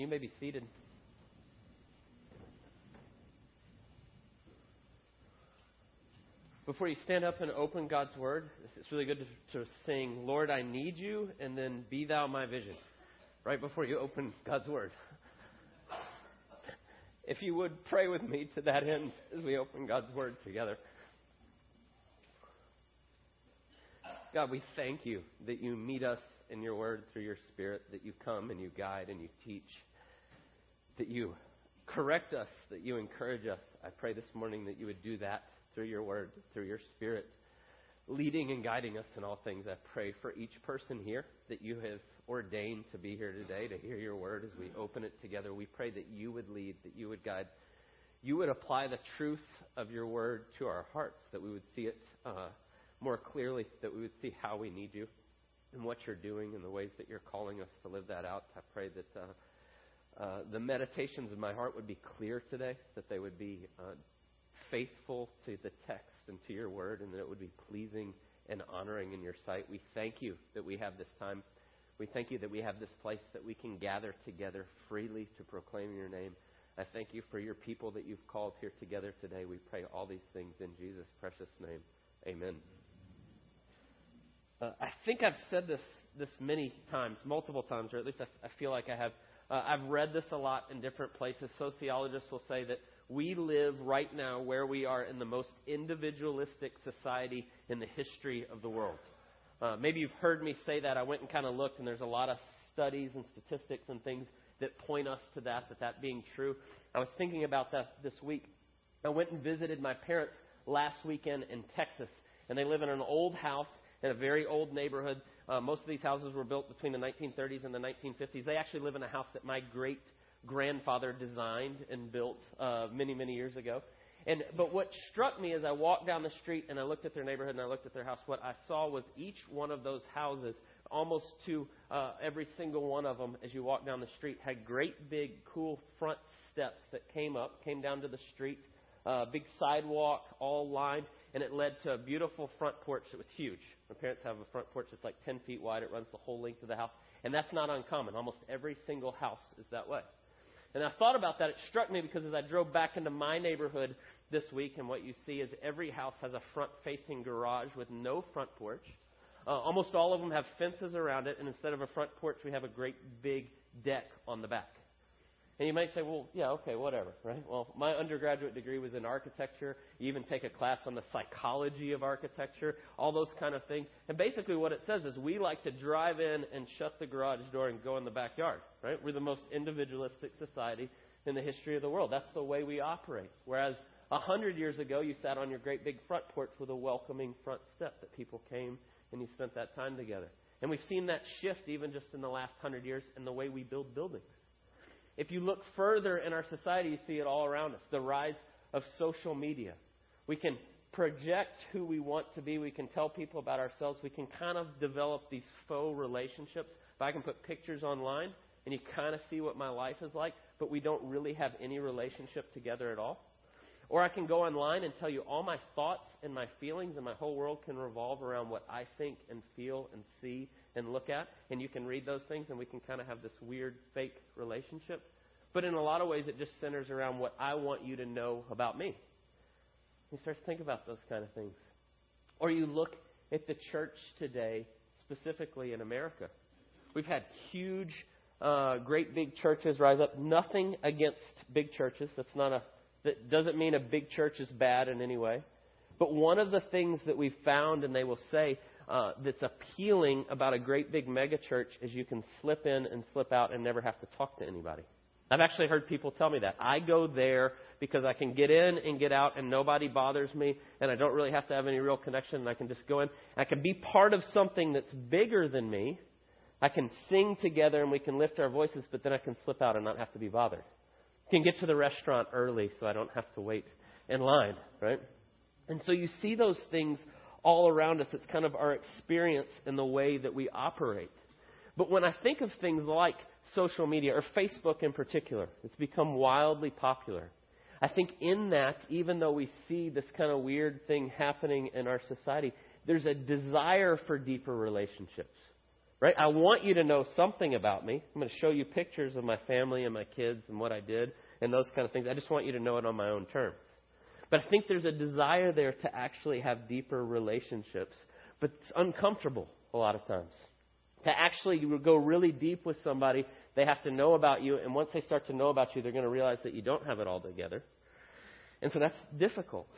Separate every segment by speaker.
Speaker 1: You may be seated. Before you stand up and open God's Word, it's really good to, to sing, Lord, I need you, and then be thou my vision, right before you open God's Word. If you would pray with me to that end as we open God's Word together. God, we thank you that you meet us in your Word through your Spirit, that you come and you guide and you teach, that you correct us, that you encourage us. I pray this morning that you would do that through your word, through your spirit, leading and guiding us in all things. I pray for each person here that you have ordained to be here today to hear your word as we open it together. We pray that you would lead, that you would guide, you would apply the truth of your word to our hearts, that we would see it uh, more clearly, that we would see how we need you and what you're doing and the ways that you're calling us to live that out. I pray that. Uh, uh, the meditations of my heart would be clear today, that they would be uh, faithful to the text and to your word, and that it would be pleasing and honoring in your sight. We thank you that we have this time. We thank you that we have this place that we can gather together freely to proclaim your name. I thank you for your people that you've called here together today. We pray all these things in Jesus' precious name. Amen. Uh, I think I've said this this many times, multiple times, or at least I, I feel like I have. Uh, I've read this a lot in different places. Sociologists will say that we live right now where we are in the most individualistic society in the history of the world. Uh, maybe you've heard me say that. I went and kind of looked, and there's a lot of studies and statistics and things that point us to that, that that being true. I was thinking about that this week. I went and visited my parents last weekend in Texas, and they live in an old house in a very old neighborhood. Uh, most of these houses were built between the 1930s and the 1950s. They actually live in a house that my great grandfather designed and built uh, many, many years ago. And but what struck me as I walked down the street and I looked at their neighborhood and I looked at their house, what I saw was each one of those houses, almost to uh, every single one of them, as you walk down the street, had great big cool front steps that came up, came down to the street, uh, big sidewalk, all lined, and it led to a beautiful front porch that was huge. My parents have a front porch that's like 10 feet wide. It runs the whole length of the house, and that's not uncommon. Almost every single house is that way. And I thought about that. It struck me because as I drove back into my neighborhood this week, and what you see is every house has a front facing garage with no front porch. Uh, almost all of them have fences around it, and instead of a front porch, we have a great big deck on the back. And you might say, well, yeah, okay, whatever, right? Well, my undergraduate degree was in architecture. You even take a class on the psychology of architecture, all those kind of things. And basically, what it says is we like to drive in and shut the garage door and go in the backyard, right? We're the most individualistic society in the history of the world. That's the way we operate. Whereas a hundred years ago, you sat on your great big front porch with a welcoming front step that people came and you spent that time together. And we've seen that shift even just in the last hundred years in the way we build buildings. If you look further in our society, you see it all around us the rise of social media. We can project who we want to be, we can tell people about ourselves, we can kind of develop these faux relationships. If I can put pictures online and you kind of see what my life is like, but we don't really have any relationship together at all. Or I can go online and tell you all my thoughts and my feelings, and my whole world can revolve around what I think and feel and see and look at. And you can read those things, and we can kind of have this weird, fake relationship. But in a lot of ways, it just centers around what I want you to know about me. You start to think about those kind of things. Or you look at the church today, specifically in America. We've had huge, uh, great big churches rise up. Nothing against big churches. That's not a that doesn't mean a big church is bad in any way. But one of the things that we've found, and they will say, uh, that's appealing about a great big megachurch is you can slip in and slip out and never have to talk to anybody. I've actually heard people tell me that. I go there because I can get in and get out and nobody bothers me and I don't really have to have any real connection and I can just go in. I can be part of something that's bigger than me. I can sing together and we can lift our voices, but then I can slip out and not have to be bothered can get to the restaurant early so I don't have to wait in line, right? And so you see those things all around us. It's kind of our experience in the way that we operate. But when I think of things like social media, or Facebook in particular, it's become wildly popular. I think in that, even though we see this kind of weird thing happening in our society, there's a desire for deeper relationships. Right? I want you to know something about me. I'm going to show you pictures of my family and my kids and what I did and those kind of things. I just want you to know it on my own terms. But I think there's a desire there to actually have deeper relationships, but it's uncomfortable a lot of times. To actually go really deep with somebody, they have to know about you, and once they start to know about you, they're going to realize that you don't have it all together. And so that's difficult.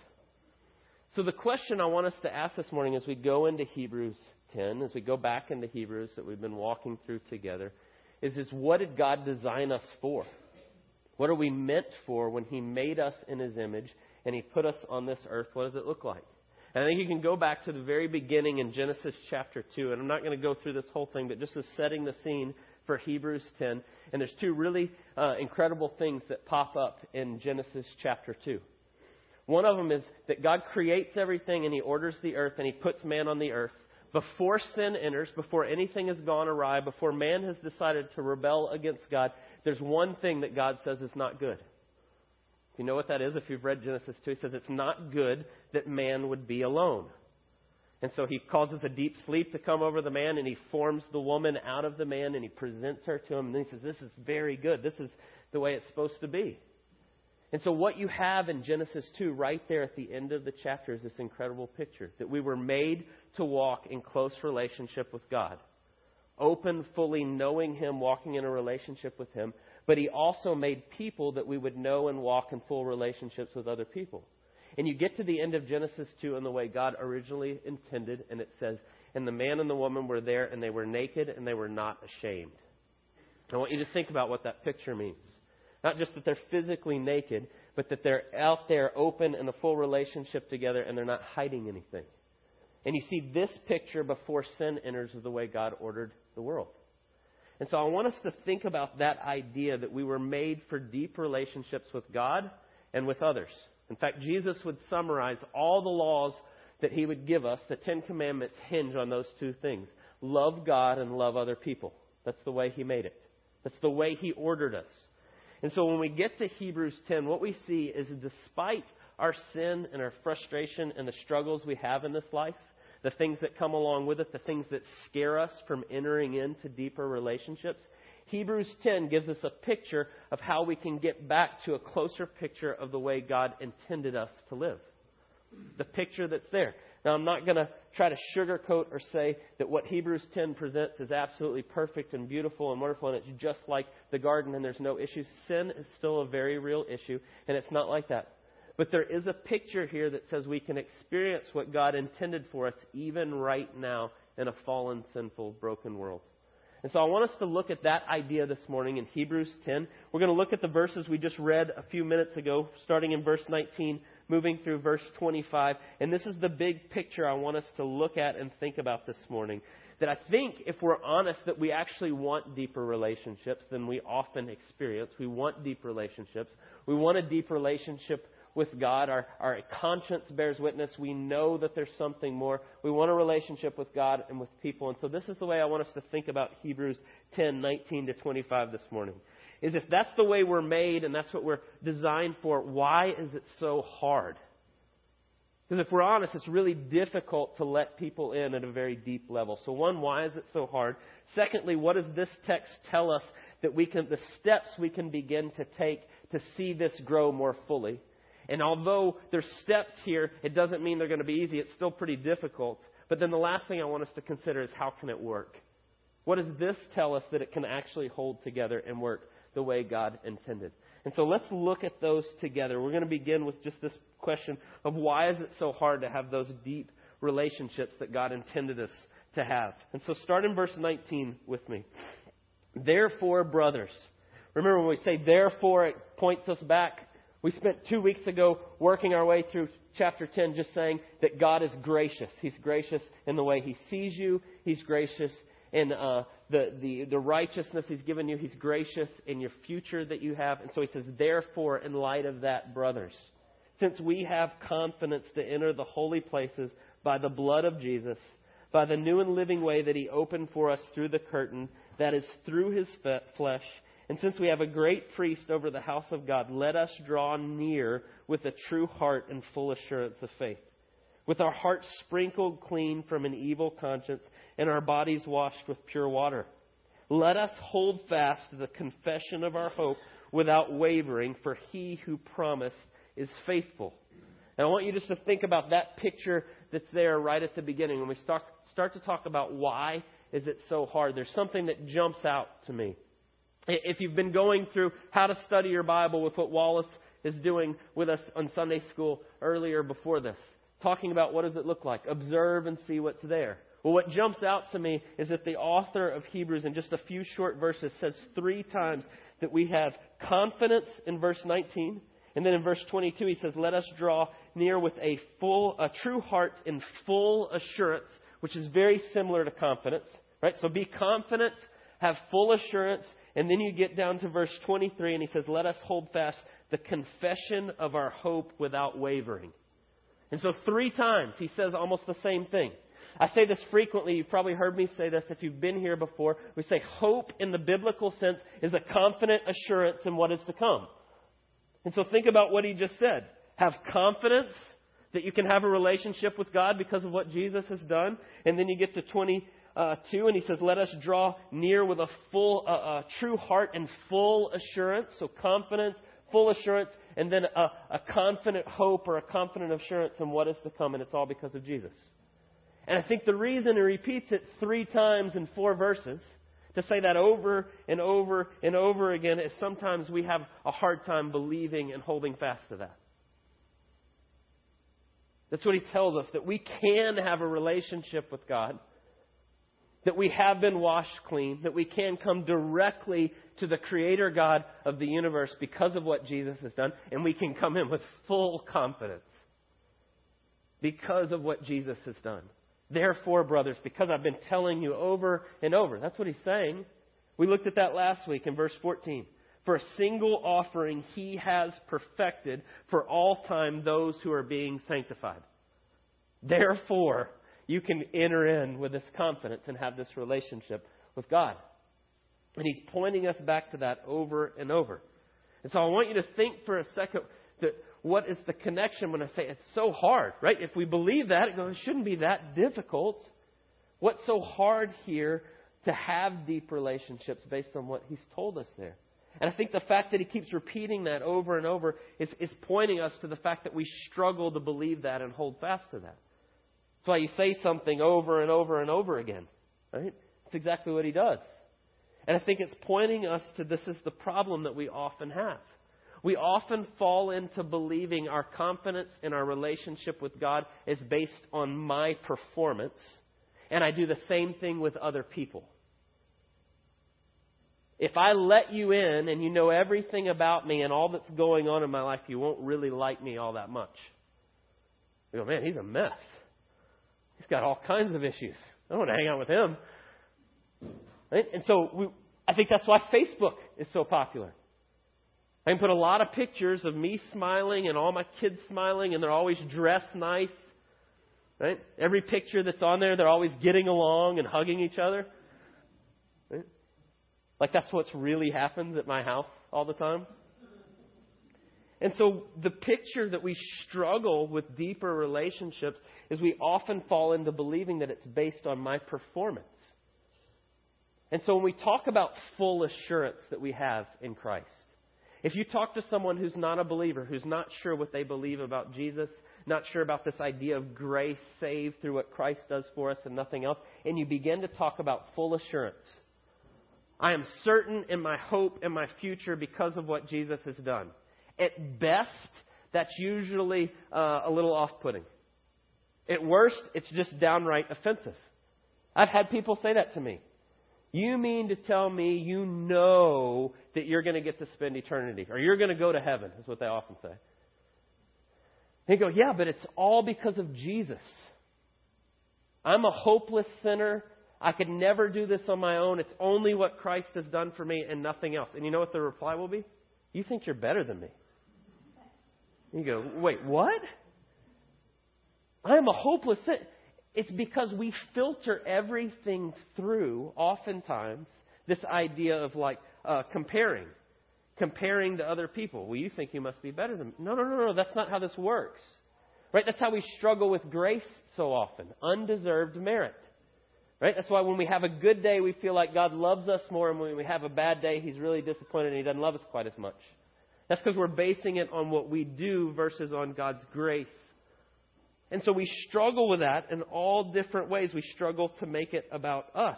Speaker 1: So the question I want us to ask this morning as we go into Hebrews 10, as we go back into Hebrews that we've been walking through together, is, is what did God design us for? What are we meant for when He made us in His image and He put us on this earth? What does it look like? And I think you can go back to the very beginning in Genesis chapter 2, and I'm not going to go through this whole thing, but just as setting the scene for Hebrews 10. And there's two really uh, incredible things that pop up in Genesis chapter 2. One of them is that God creates everything and He orders the earth and He puts man on the earth before sin enters, before anything has gone awry, before man has decided to rebel against God, there's one thing that God says is not good. You know what that is? If you've read Genesis 2, he says it's not good that man would be alone. And so he causes a deep sleep to come over the man, and he forms the woman out of the man, and he presents her to him. And he says, This is very good. This is the way it's supposed to be. And so, what you have in Genesis 2, right there at the end of the chapter, is this incredible picture that we were made to walk in close relationship with God. Open, fully knowing Him, walking in a relationship with Him. But He also made people that we would know and walk in full relationships with other people. And you get to the end of Genesis 2 in the way God originally intended, and it says, And the man and the woman were there, and they were naked, and they were not ashamed. I want you to think about what that picture means. Not just that they're physically naked, but that they're out there open in a full relationship together and they're not hiding anything. And you see this picture before sin enters of the way God ordered the world. And so I want us to think about that idea that we were made for deep relationships with God and with others. In fact, Jesus would summarize all the laws that he would give us. The Ten Commandments hinge on those two things love God and love other people. That's the way he made it, that's the way he ordered us. And so when we get to Hebrews 10, what we see is despite our sin and our frustration and the struggles we have in this life, the things that come along with it, the things that scare us from entering into deeper relationships, Hebrews 10 gives us a picture of how we can get back to a closer picture of the way God intended us to live. The picture that's there. Now, I'm not going to try to sugarcoat or say that what Hebrews 10 presents is absolutely perfect and beautiful and wonderful and it's just like the garden and there's no issues. Sin is still a very real issue, and it's not like that. But there is a picture here that says we can experience what God intended for us even right now in a fallen, sinful, broken world. And so I want us to look at that idea this morning in Hebrews 10. We're going to look at the verses we just read a few minutes ago, starting in verse 19 moving through verse 25. And this is the big picture I want us to look at and think about this morning. That I think, if we're honest, that we actually want deeper relationships than we often experience. We want deep relationships. We want a deep relationship with God. Our, our conscience bears witness. We know that there's something more. We want a relationship with God and with people. And so this is the way I want us to think about Hebrews 10, 19 to 25 this morning is if that's the way we're made and that's what we're designed for, why is it so hard? Because if we're honest, it's really difficult to let people in at a very deep level. So one, why is it so hard? Secondly, what does this text tell us that we can, the steps we can begin to take to see this grow more fully? And although there's steps here, it doesn't mean they're going to be easy. It's still pretty difficult. But then the last thing I want us to consider is how can it work? What does this tell us that it can actually hold together and work? the way God intended. And so let's look at those together. We're going to begin with just this question of why is it so hard to have those deep relationships that God intended us to have. And so start in verse 19 with me. Therefore, brothers. Remember when we say therefore, it points us back. We spent two weeks ago working our way through chapter 10 just saying that God is gracious. He's gracious in the way He sees you. He's gracious in uh, the, the, the righteousness He's given you. He's gracious in your future that you have. And so He says, therefore, in light of that, brothers, since we have confidence to enter the holy places by the blood of Jesus, by the new and living way that He opened for us through the curtain, that is through His flesh, and since we have a great priest over the house of God, let us draw near with a true heart and full assurance of faith, with our hearts sprinkled clean from an evil conscience and our bodies washed with pure water. Let us hold fast to the confession of our hope without wavering, for he who promised is faithful. And I want you just to think about that picture that's there right at the beginning. When we start, start to talk about why is it so hard, there's something that jumps out to me. If you've been going through how to study your Bible with what Wallace is doing with us on Sunday school earlier before this, talking about what does it look like, observe and see what's there. Well, what jumps out to me is that the author of Hebrews, in just a few short verses, says three times that we have confidence in verse 19. And then in verse 22, he says, Let us draw near with a full, a true heart in full assurance, which is very similar to confidence. Right? So be confident, have full assurance, and then you get down to verse 23, and he says, Let us hold fast the confession of our hope without wavering. And so, three times he says almost the same thing. I say this frequently. You've probably heard me say this if you've been here before. We say hope in the biblical sense is a confident assurance in what is to come. And so think about what he just said. Have confidence that you can have a relationship with God because of what Jesus has done. And then you get to 22 and he says, let us draw near with a full, uh, uh, true heart and full assurance. So confidence, full assurance, and then a, a confident hope or a confident assurance in what is to come. And it's all because of Jesus. And I think the reason he repeats it three times in four verses, to say that over and over and over again, is sometimes we have a hard time believing and holding fast to that. That's what he tells us, that we can have a relationship with God, that we have been washed clean, that we can come directly to the Creator God of the universe because of what Jesus has done, and we can come in with full confidence because of what Jesus has done. Therefore, brothers, because I've been telling you over and over. That's what he's saying. We looked at that last week in verse 14. For a single offering, he has perfected for all time those who are being sanctified. Therefore, you can enter in with this confidence and have this relationship with God. And he's pointing us back to that over and over. And so I want you to think for a second that what is the connection when I say it's so hard, right? If we believe that, it, shouldn't be that difficult. What's so hard here to have deep relationships based on what he's told us there? And I think the fact that he keeps repeating that over and over is, is pointing us to the fact that we struggle to believe that and hold fast to that. That's why you say something over and over and over again, right? It's exactly what he does. And I think it's pointing us to this is the problem that we often have. We often fall into believing our confidence in our relationship with God is based on my performance, and I do the same thing with other people. If I let you in and you know everything about me and all that's going on in my life, you won't really like me all that much. You go, man, he's a mess. He's got all kinds of issues. I don't want to hang out with him. Right? And so we, I think that's why Facebook is so popular. I can put a lot of pictures of me smiling and all my kids smiling, and they're always dressed nice. Right? Every picture that's on there, they're always getting along and hugging each other. Right? Like that's what's really happens at my house all the time. And so the picture that we struggle with deeper relationships is we often fall into believing that it's based on my performance. And so when we talk about full assurance that we have in Christ, if you talk to someone who's not a believer, who's not sure what they believe about Jesus, not sure about this idea of grace saved through what Christ does for us and nothing else, and you begin to talk about full assurance, I am certain in my hope and my future because of what Jesus has done. At best, that's usually uh, a little off putting. At worst, it's just downright offensive. I've had people say that to me. You mean to tell me you know that you're going to get to spend eternity, or you're going to go to heaven, is what they often say. They go, Yeah, but it's all because of Jesus. I'm a hopeless sinner. I could never do this on my own. It's only what Christ has done for me and nothing else. And you know what the reply will be? You think you're better than me. You go, Wait, what? I am a hopeless sinner. It's because we filter everything through, oftentimes, this idea of like uh, comparing. Comparing to other people. Well, you think you must be better than me. No, no, no, no. That's not how this works. Right? That's how we struggle with grace so often undeserved merit. Right? That's why when we have a good day, we feel like God loves us more, and when we have a bad day, He's really disappointed and He doesn't love us quite as much. That's because we're basing it on what we do versus on God's grace. And so we struggle with that in all different ways. We struggle to make it about us.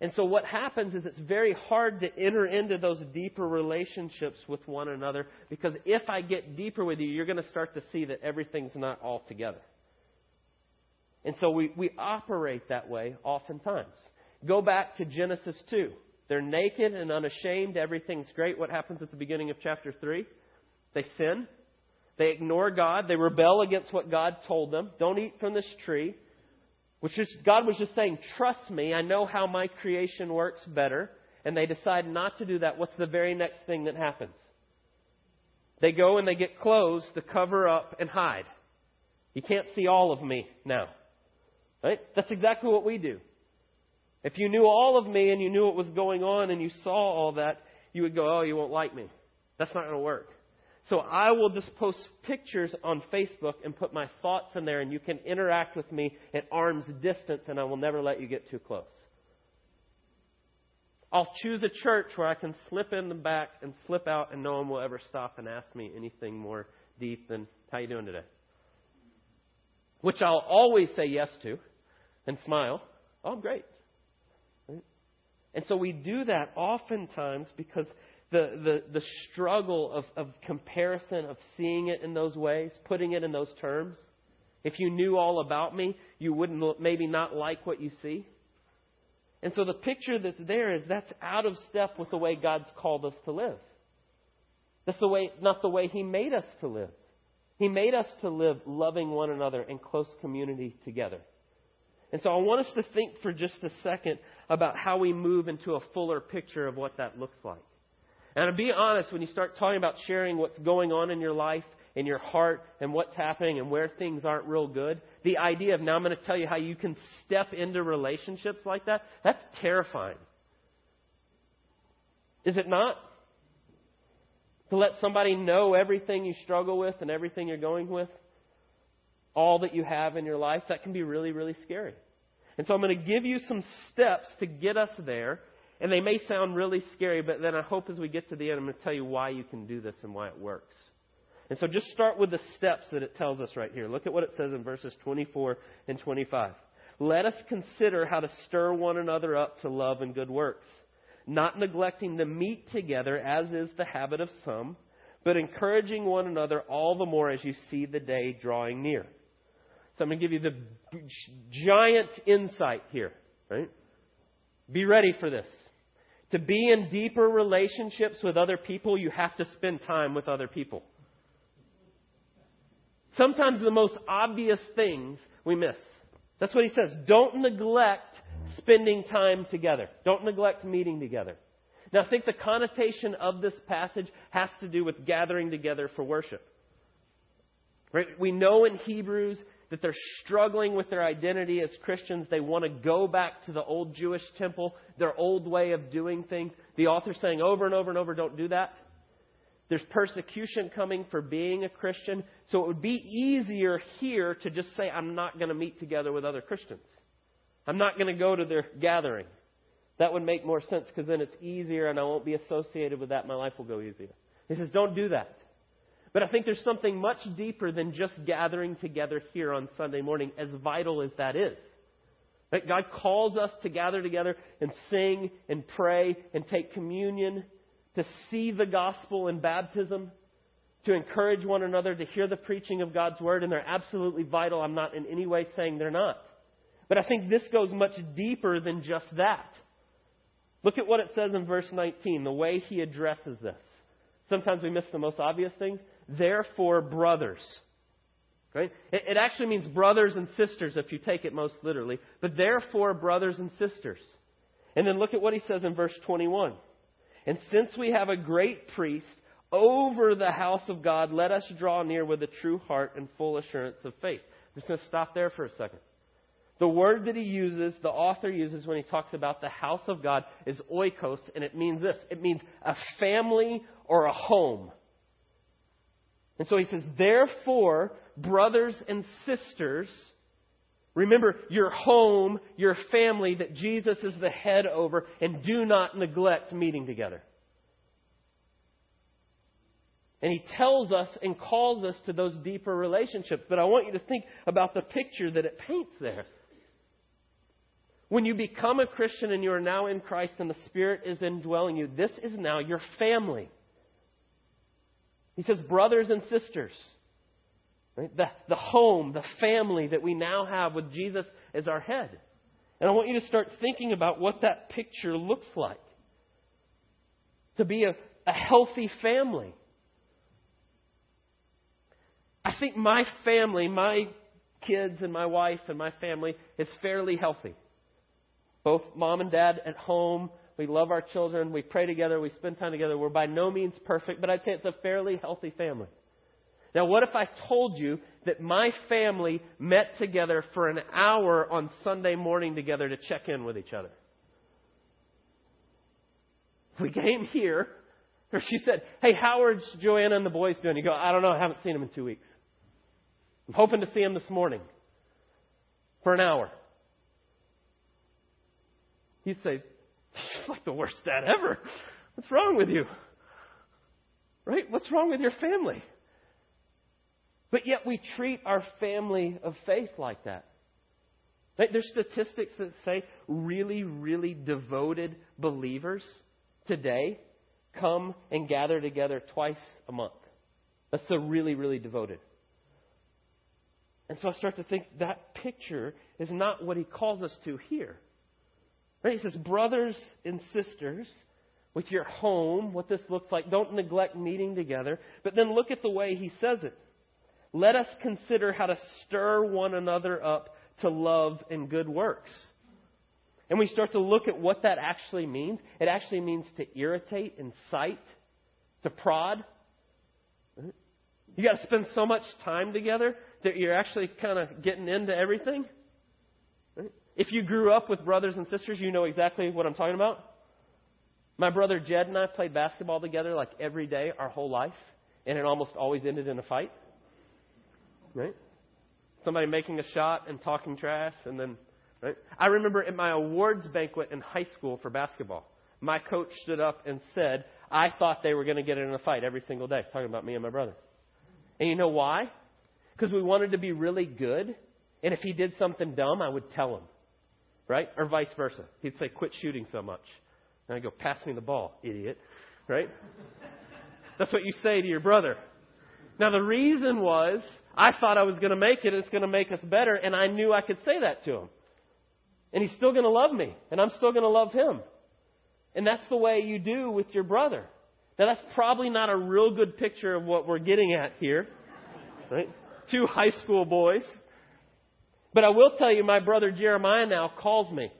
Speaker 1: And so what happens is it's very hard to enter into those deeper relationships with one another because if I get deeper with you, you're going to start to see that everything's not all together. And so we, we operate that way oftentimes. Go back to Genesis 2. They're naked and unashamed. Everything's great. What happens at the beginning of chapter 3? They sin. They ignore God. They rebel against what God told them. Don't eat from this tree. Which is, God was just saying, trust me. I know how my creation works better. And they decide not to do that. What's the very next thing that happens? They go and they get clothes to cover up and hide. You can't see all of me now. Right? That's exactly what we do. If you knew all of me and you knew what was going on and you saw all that, you would go, oh, you won't like me. That's not going to work. So I will just post pictures on Facebook and put my thoughts in there, and you can interact with me at arm's distance, and I will never let you get too close. I'll choose a church where I can slip in the back and slip out, and no one will ever stop and ask me anything more deep than "How you doing today?" Which I'll always say yes to and smile. Oh, great. And so we do that oftentimes because the, the, the struggle of, of comparison, of seeing it in those ways, putting it in those terms. If you knew all about me, you wouldn't maybe not like what you see. And so the picture that's there is that's out of step with the way God's called us to live. That's the way, not the way He made us to live. He made us to live loving one another in close community together. And so I want us to think for just a second about how we move into a fuller picture of what that looks like. And to be honest, when you start talking about sharing what's going on in your life, in your heart, and what's happening and where things aren't real good, the idea of now I'm going to tell you how you can step into relationships like that, that's terrifying. Is it not? To let somebody know everything you struggle with and everything you're going with? all that you have in your life, that can be really, really scary. And so I'm going to give you some steps to get us there. And they may sound really scary, but then I hope as we get to the end, I'm going to tell you why you can do this and why it works. And so just start with the steps that it tells us right here. Look at what it says in verses 24 and 25. Let us consider how to stir one another up to love and good works, not neglecting to meet together, as is the habit of some, but encouraging one another all the more as you see the day drawing near. So I'm going to give you the giant insight here, right? Be ready for this. To be in deeper relationships with other people, you have to spend time with other people. Sometimes the most obvious things we miss. That's what he says. Don't neglect spending time together. Don't neglect meeting together. Now, I think the connotation of this passage has to do with gathering together for worship. Right? We know in Hebrews that they're struggling with their identity as Christians. They want to go back to the old Jewish temple, their old way of doing things. The author's saying over and over and over, don't do that. There's persecution coming for being a Christian. So it would be easier here to just say, I'm not going to meet together with other Christians. I'm not going to go to their gathering. That would make more sense because then it's easier and I won't be associated with that. My life will go easier. He says, don't do that. But I think there's something much deeper than just gathering together here on Sunday morning, as vital as that is. Right? God calls us to gather together and sing and pray and take communion, to see the gospel in baptism, to encourage one another, to hear the preaching of God's word, and they're absolutely vital. I'm not in any way saying they're not. But I think this goes much deeper than just that. Look at what it says in verse 19, the way he addresses this. Sometimes we miss the most obvious things. Therefore, brothers. Right? It, it actually means brothers and sisters if you take it most literally. But therefore, brothers and sisters. And then look at what he says in verse 21. And since we have a great priest over the house of God, let us draw near with a true heart and full assurance of faith. I'm just going to stop there for a second. The word that he uses, the author uses when he talks about the house of God is oikos, and it means this it means a family or a home. And so he says, therefore, brothers and sisters, Remember your home, your family that Jesus is the head over, and do not neglect meeting together. And he tells us and calls us to those deeper relationships. But I want you to think about the picture that it paints there. When you become a Christian and you are now in Christ and the Spirit is indwelling you, this is now your family. He says, brothers and sisters. Right? The, the home, the family that we now have with Jesus as our head. And I want you to start thinking about what that picture looks like. To be a, a healthy family. I think my family, my kids and my wife and my family is fairly healthy. Both mom and dad at home. We love our children. We pray together. We spend time together. We're by no means perfect, but I'd say it's a fairly healthy family. Now, what if I told you that my family met together for an hour on Sunday morning together to check in with each other? We came here, or she said, Hey, Howard's Joanna and the boys doing? You go, I don't know. I haven't seen them in two weeks. I'm hoping to see them this morning for an hour. He'd say, Like the worst dad ever. What's wrong with you? Right? What's wrong with your family? But yet we treat our family of faith like that. Right? There's statistics that say really, really devoted believers today come and gather together twice a month. That's the really, really devoted. And so I start to think that picture is not what he calls us to here. Right? He says, brothers and sisters, with your home, what this looks like, don't neglect meeting together. But then look at the way he says it. Let us consider how to stir one another up to love and good works. And we start to look at what that actually means. It actually means to irritate, incite, to prod. You got to spend so much time together that you're actually kind of getting into everything. If you grew up with brothers and sisters, you know exactly what I'm talking about. My brother Jed and I played basketball together like every day our whole life, and it almost always ended in a fight. Right? Somebody making a shot and talking trash, and then, right? I remember at my awards banquet in high school for basketball, my coach stood up and said, I thought they were going to get in a fight every single day, talking about me and my brother. And you know why? Because we wanted to be really good, and if he did something dumb, I would tell him right? Or vice versa. He'd say, quit shooting so much. And I go, pass me the ball, idiot, right? That's what you say to your brother. Now, the reason was I thought I was going to make it, it's going to make us better, and I knew I could say that to him. And he's still going to love me, and I'm still going to love him. And that's the way you do with your brother. Now, that's probably not a real good picture of what we're getting at here, right? Two high school boys but I will tell you, my brother Jeremiah now calls me.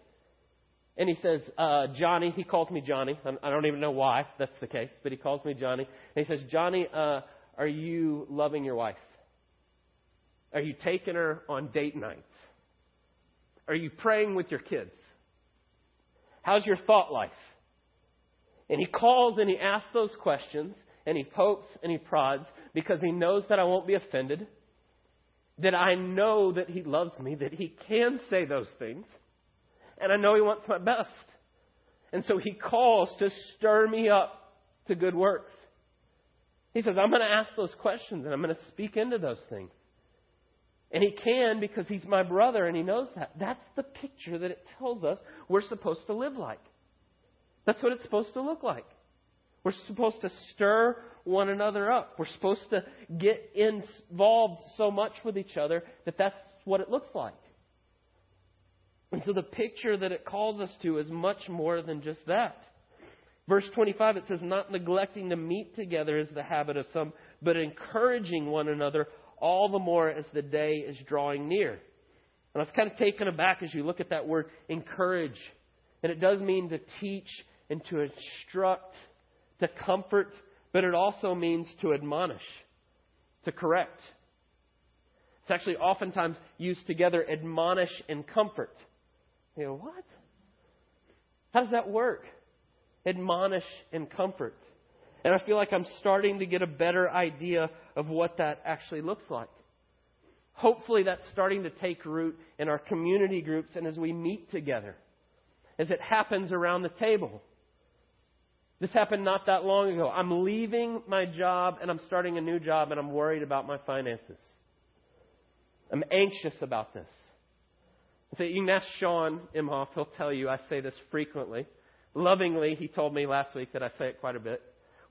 Speaker 1: And he says, uh, Johnny, he calls me Johnny. I don't even know why that's the case, but he calls me Johnny. And he says, Johnny, uh, are you loving your wife? Are you taking her on date nights? Are you praying with your kids? How's your thought life? And he calls and he asks those questions and he pokes and he prods because he knows that I won't be offended that I know that He loves me, that He can say those things, and I know He wants my best. And so He calls to stir me up to good works. He says, I'm going to ask those questions and I'm going to speak into those things. And He can because He's my brother and He knows that. That's the picture that it tells us we're supposed to live like. That's what it's supposed to look like. We're supposed to stir one another up. We're supposed to get involved so much with each other that that's what it looks like. And so the picture that it calls us to is much more than just that. Verse 25, it says, Not neglecting to meet together is the habit of some, but encouraging one another all the more as the day is drawing near. And I was kind of taken aback as you look at that word encourage. And it does mean to teach and to instruct to comfort, but it also means to admonish, to correct. It's actually oftentimes used together, admonish and comfort. You know, what? How does that work? Admonish and comfort. And I feel like I'm starting to get a better idea of what that actually looks like. Hopefully, that's starting to take root in our community groups and as we meet together, as it happens around the table. This happened not that long ago. I'm leaving my job and I'm starting a new job and I'm worried about my finances. I'm anxious about this. So you can ask Sean Imhoff, he'll tell you I say this frequently. Lovingly, he told me last week that I say it quite a bit.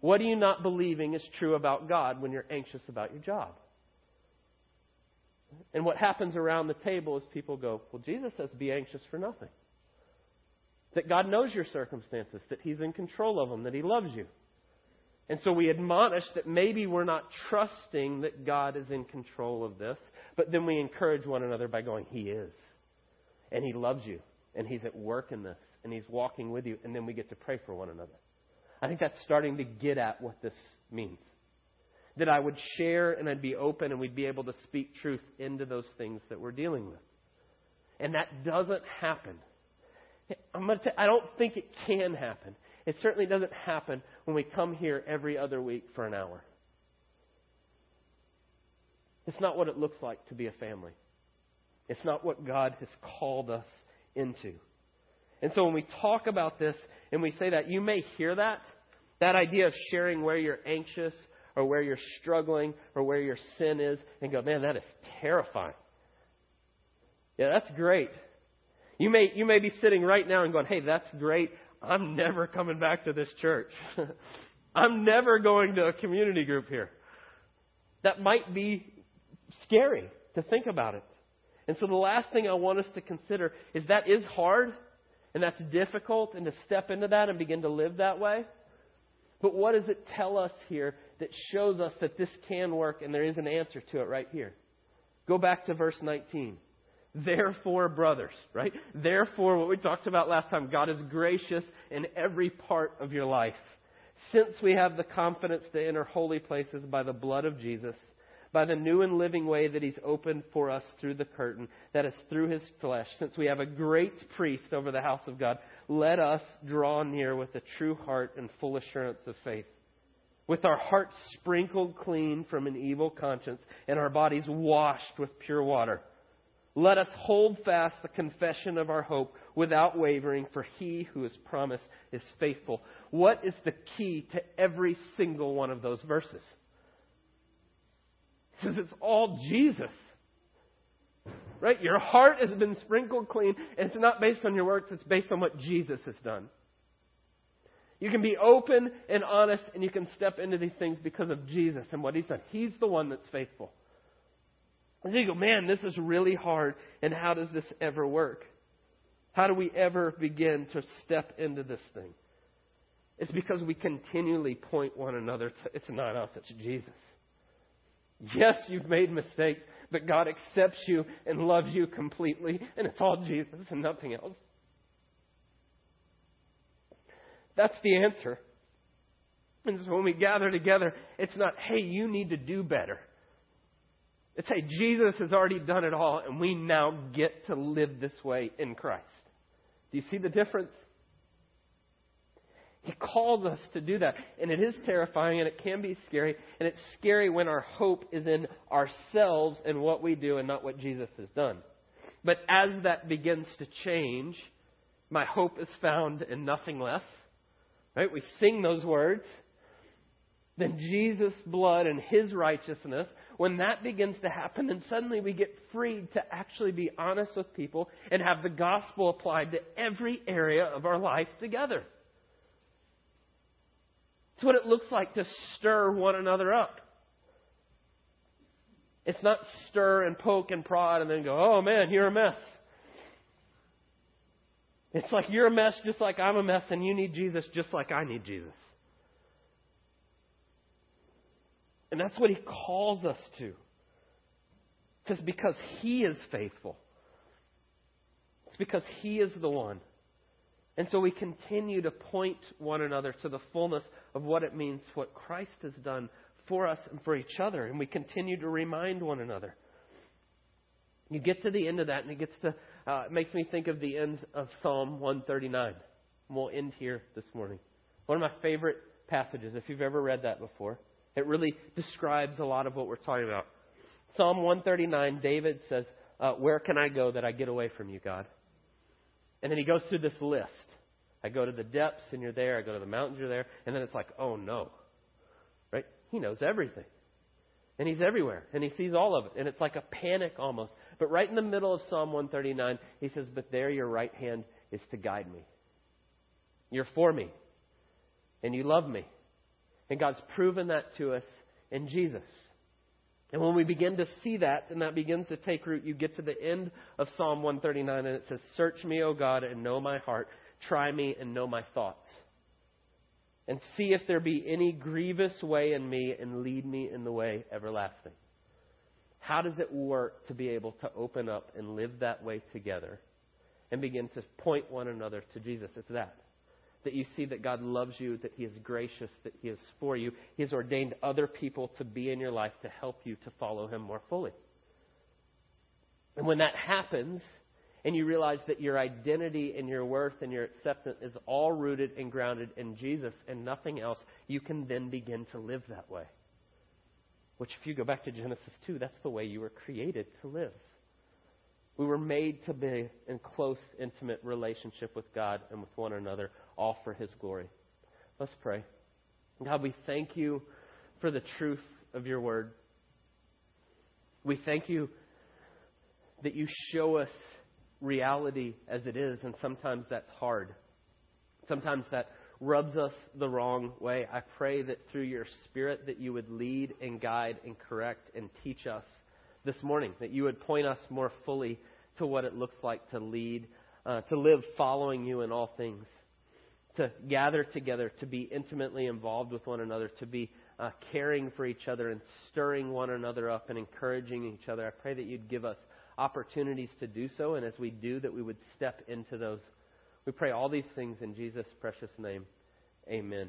Speaker 1: What are you not believing is true about God when you're anxious about your job? And what happens around the table is people go, Well, Jesus says be anxious for nothing. That God knows your circumstances, that He's in control of them, that He loves you. And so we admonish that maybe we're not trusting that God is in control of this, but then we encourage one another by going, He is. And He loves you. And He's at work in this. And He's walking with you. And then we get to pray for one another. I think that's starting to get at what this means. That I would share and I'd be open and we'd be able to speak truth into those things that we're dealing with. And that doesn't happen. I'm going to don't think it can happen. It certainly doesn't happen when we come here every other week for an hour. It's not what it looks like to be a family. It's not what God has called us into. And so when we talk about this and we say that, you may hear that, that idea of sharing where you're anxious or where you're struggling or where your sin is, and go, man, that is terrifying. Yeah, that's great. You may, you may be sitting right now and going, hey, that's great. I'm never coming back to this church. I'm never going to a community group here. That might be scary to think about it. And so the last thing I want us to consider is that is hard and that's difficult and to step into that and begin to live that way. But what does it tell us here that shows us that this can work and there is an answer to it right here? Go back to verse 19. Therefore, brothers, right? Therefore, what we talked about last time, God is gracious in every part of your life. Since we have the confidence to enter holy places by the blood of Jesus, by the new and living way that He's opened for us through the curtain, that is through His flesh, since we have a great priest over the house of God, let us draw near with a true heart and full assurance of faith. With our hearts sprinkled clean from an evil conscience and our bodies washed with pure water. Let us hold fast the confession of our hope without wavering, for he who has promised is faithful. What is the key to every single one of those verses? It says it's all Jesus. Right? Your heart has been sprinkled clean, and it's not based on your works, it's based on what Jesus has done. You can be open and honest, and you can step into these things because of Jesus and what He's done. He's the one that's faithful. So you go, man, this is really hard, and how does this ever work? How do we ever begin to step into this thing? It's because we continually point one another to it's not us, it's Jesus. Yes, you've made mistakes, but God accepts you and loves you completely, and it's all Jesus and nothing else. That's the answer. And so when we gather together, it's not, hey, you need to do better. It's, hey, Jesus has already done it all, and we now get to live this way in Christ. Do you see the difference? He calls us to do that. And it is terrifying and it can be scary. And it's scary when our hope is in ourselves and what we do and not what Jesus has done. But as that begins to change, my hope is found in nothing less. Right? We sing those words. Then Jesus' blood and his righteousness when that begins to happen, then suddenly we get freed to actually be honest with people and have the gospel applied to every area of our life together. It's what it looks like to stir one another up. It's not stir and poke and prod and then go, oh man, you're a mess. It's like you're a mess just like I'm a mess and you need Jesus just like I need Jesus. And that's what he calls us to. It's because he is faithful. It's because he is the one. And so we continue to point one another to the fullness of what it means, what Christ has done for us and for each other. And we continue to remind one another. You get to the end of that, and it gets to uh, it makes me think of the ends of Psalm 139. And we'll end here this morning. One of my favorite passages, if you've ever read that before. It really describes a lot of what we're talking about. Psalm 139, David says, uh, Where can I go that I get away from you, God? And then he goes through this list. I go to the depths and you're there. I go to the mountains, you're there. And then it's like, oh no. Right? He knows everything. And he's everywhere. And he sees all of it. And it's like a panic almost. But right in the middle of Psalm 139, he says, But there your right hand is to guide me. You're for me. And you love me. And God's proven that to us in Jesus. And when we begin to see that and that begins to take root, you get to the end of Psalm 139 and it says, Search me, O God, and know my heart. Try me and know my thoughts. And see if there be any grievous way in me and lead me in the way everlasting. How does it work to be able to open up and live that way together and begin to point one another to Jesus? It's that that you see that God loves you, that He is gracious, that He is for you. He has ordained other people to be in your life to help you to follow Him more fully. And when that happens, and you realize that your identity and your worth and your acceptance is all rooted and grounded in Jesus and nothing else, you can then begin to live that way. Which, if you go back to Genesis 2, that's the way you were created to live. We were made to be in close, intimate relationship with God and with one another, all for His glory. Let's pray. God, we thank you for the truth of your word. We thank you that you show us reality as it is, and sometimes that's hard. Sometimes that rubs us the wrong way. I pray that through your Spirit that you would lead and guide and correct and teach us this morning, that you would point us more fully to what it looks like to lead, uh, to live following you in all things, to gather together, to be intimately involved with one another, to be uh, caring for each other and stirring one another up and encouraging each other. I pray that you'd give us opportunities to do so, and as we do, that we would step into those. We pray all these things in Jesus' precious name. Amen.